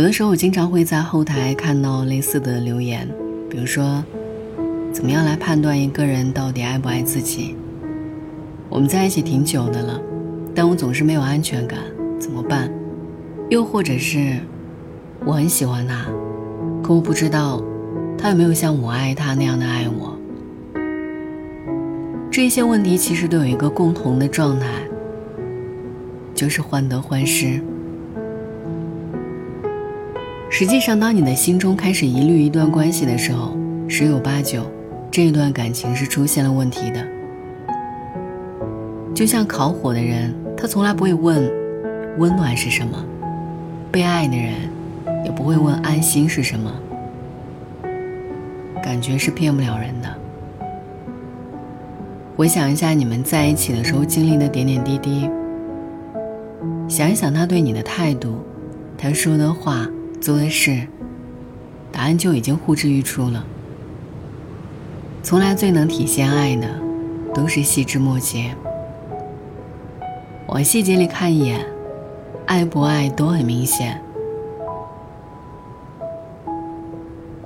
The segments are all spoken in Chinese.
有的时候，我经常会在后台看到类似的留言，比如说，怎么样来判断一个人到底爱不爱自己？我们在一起挺久的了，但我总是没有安全感，怎么办？又或者是，我很喜欢他，可我不知道，他有没有像我爱他那样的爱我？这些问题其实都有一个共同的状态，就是患得患失。实际上，当你的心中开始疑虑一段关系的时候，十有八九，这一段感情是出现了问题的。就像烤火的人，他从来不会问温暖是什么；被爱的人，也不会问安心是什么。感觉是骗不了人的。回想一下你们在一起的时候经历的点点滴滴，想一想他对你的态度，他说的话。做的事，答案就已经呼之欲出了。从来最能体现爱的，都是细枝末节。往细节里看一眼，爱不爱都很明显。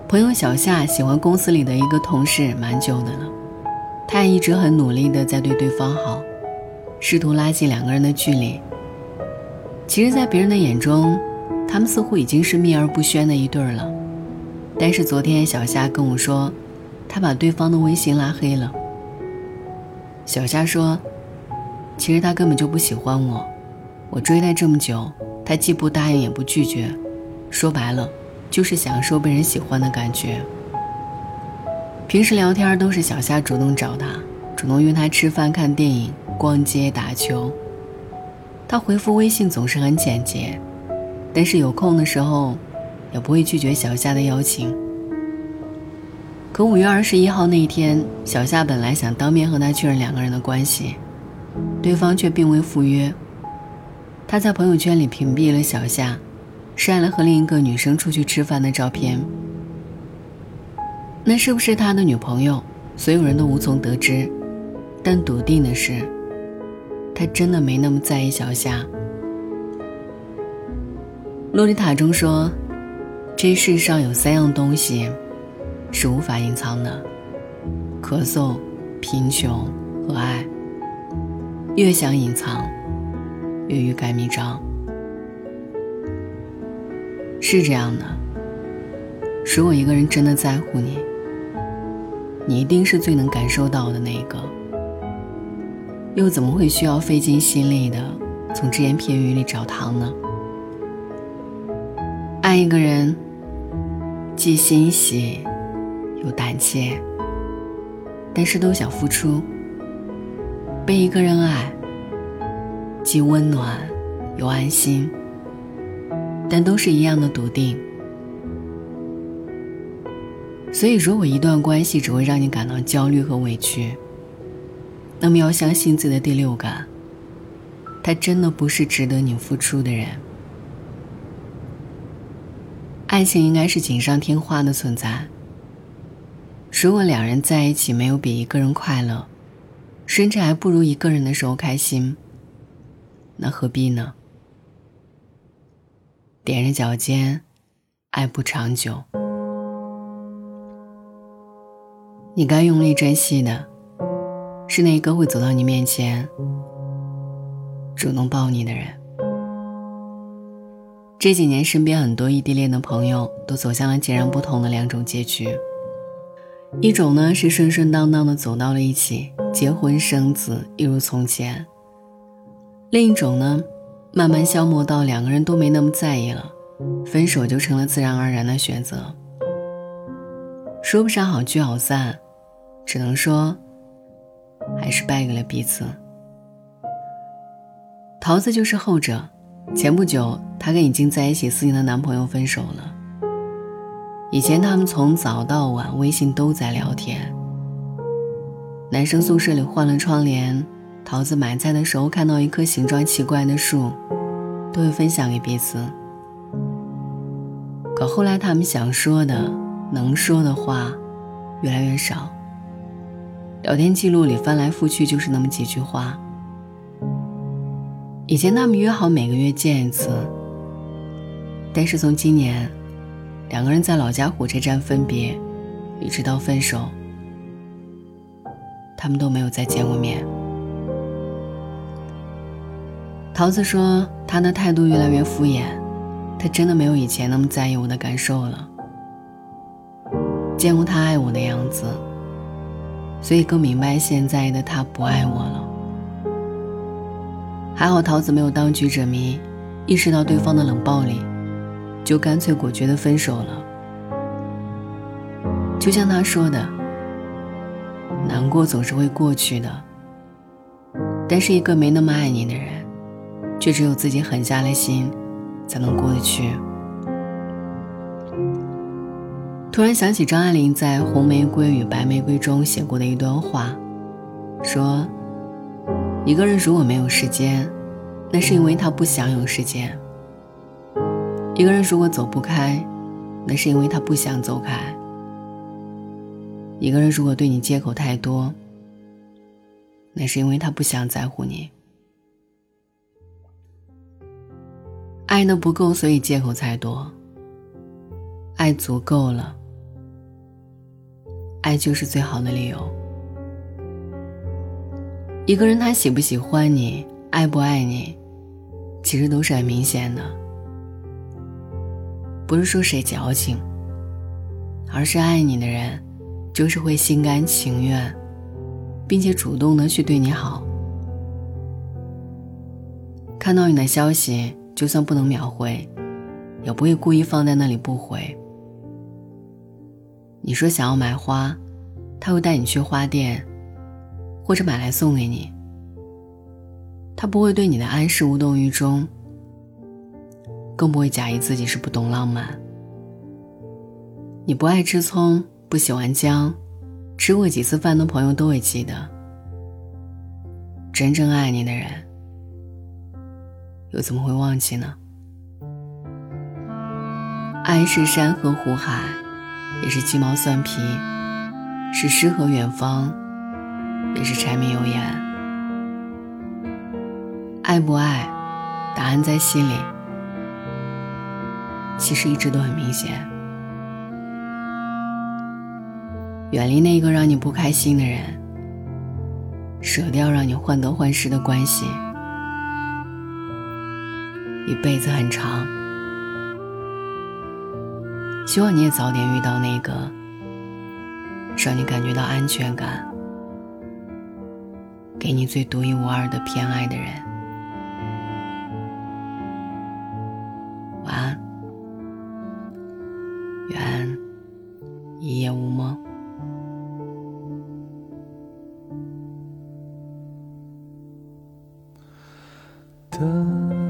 朋友小夏喜欢公司里的一个同事蛮久的了，他也一直很努力的在对对方好，试图拉近两个人的距离。其实，在别人的眼中，他们似乎已经是秘而不宣的一对了，但是昨天小夏跟我说，他把对方的微信拉黑了。小夏说，其实他根本就不喜欢我，我追他这么久，他既不答应也不拒绝，说白了，就是享受被人喜欢的感觉。平时聊天都是小夏主动找他，主动约他吃饭、看电影、逛街、打球。他回复微信总是很简洁。但是有空的时候，也不会拒绝小夏的邀请。可五月二十一号那一天，小夏本来想当面和他确认两个人的关系，对方却并未赴约。他在朋友圈里屏蔽了小夏，晒了和另一个女生出去吃饭的照片。那是不是他的女朋友？所有人都无从得知。但笃定的是，他真的没那么在意小夏。洛丽塔中说：“这世上有三样东西是无法隐藏的：咳嗽、贫穷和爱。越想隐藏，越欲盖弥彰。是这样的。如果一个人真的在乎你，你一定是最能感受到的那个。又怎么会需要费尽心力的从只言片语里找糖呢？”爱一个人，既欣喜又胆怯，但是都想付出；被一个人爱，既温暖又安心，但都是一样的笃定。所以，如果一段关系只会让你感到焦虑和委屈，那么要相信自己的第六感，他真的不是值得你付出的人。爱情应该是锦上添花的存在。如果两人在一起没有比一个人快乐，甚至还不如一个人的时候开心，那何必呢？踮着脚尖，爱不长久。你该用力珍惜的，是那一个会走到你面前，主动抱你的人。这几年，身边很多异地恋的朋友都走向了截然不同的两种结局。一种呢是顺顺当当的走到了一起，结婚生子，一如从前；另一种呢，慢慢消磨到两个人都没那么在意了，分手就成了自然而然的选择。说不上好聚好散，只能说还是败给了彼此。桃子就是后者。前不久，她跟已经在一起四年的男朋友分手了。以前他们从早到晚微信都在聊天。男生宿舍里换了窗帘，桃子买菜的时候看到一棵形状奇怪的树，都会分享给彼此。可后来他们想说的、能说的话越来越少，聊天记录里翻来覆去就是那么几句话。以前他们约好每个月见一次，但是从今年，两个人在老家火车站分别，一直到分手，他们都没有再见过面。桃子说，他的态度越来越敷衍，他真的没有以前那么在意我的感受了。见过他爱我的样子，所以更明白现在的他不爱我了。还好桃子没有当局者迷，意识到对方的冷暴力，就干脆果决的分手了。就像他说的，难过总是会过去的，但是一个没那么爱你的人，却只有自己狠下了心，才能过得去。突然想起张爱玲在《红玫瑰与白玫瑰》中写过的一段话，说。一个人如果没有时间，那是因为他不想有时间；一个人如果走不开，那是因为他不想走开；一个人如果对你借口太多，那是因为他不想在乎你。爱的不够，所以借口才多；爱足够了，爱就是最好的理由。一个人他喜不喜欢你，爱不爱你，其实都是很明显的。不是说谁矫情，而是爱你的人，就是会心甘情愿，并且主动的去对你好。看到你的消息，就算不能秒回，也不会故意放在那里不回。你说想要买花，他会带你去花店。或者买来送给你，他不会对你的暗示无动于衷，更不会假意自己是不懂浪漫。你不爱吃葱，不喜欢姜，吃过几次饭的朋友都会记得。真正爱你的人，又怎么会忘记呢？爱是山河湖海，也是鸡毛蒜皮，是诗和远方。也是柴米油盐，爱不爱，答案在心里。其实一直都很明显。远离那个让你不开心的人，舍掉让你患得患失的关系。一辈子很长，希望你也早点遇到那个让你感觉到安全感。给你最独一无二的偏爱的人，晚安，愿一夜无梦。的。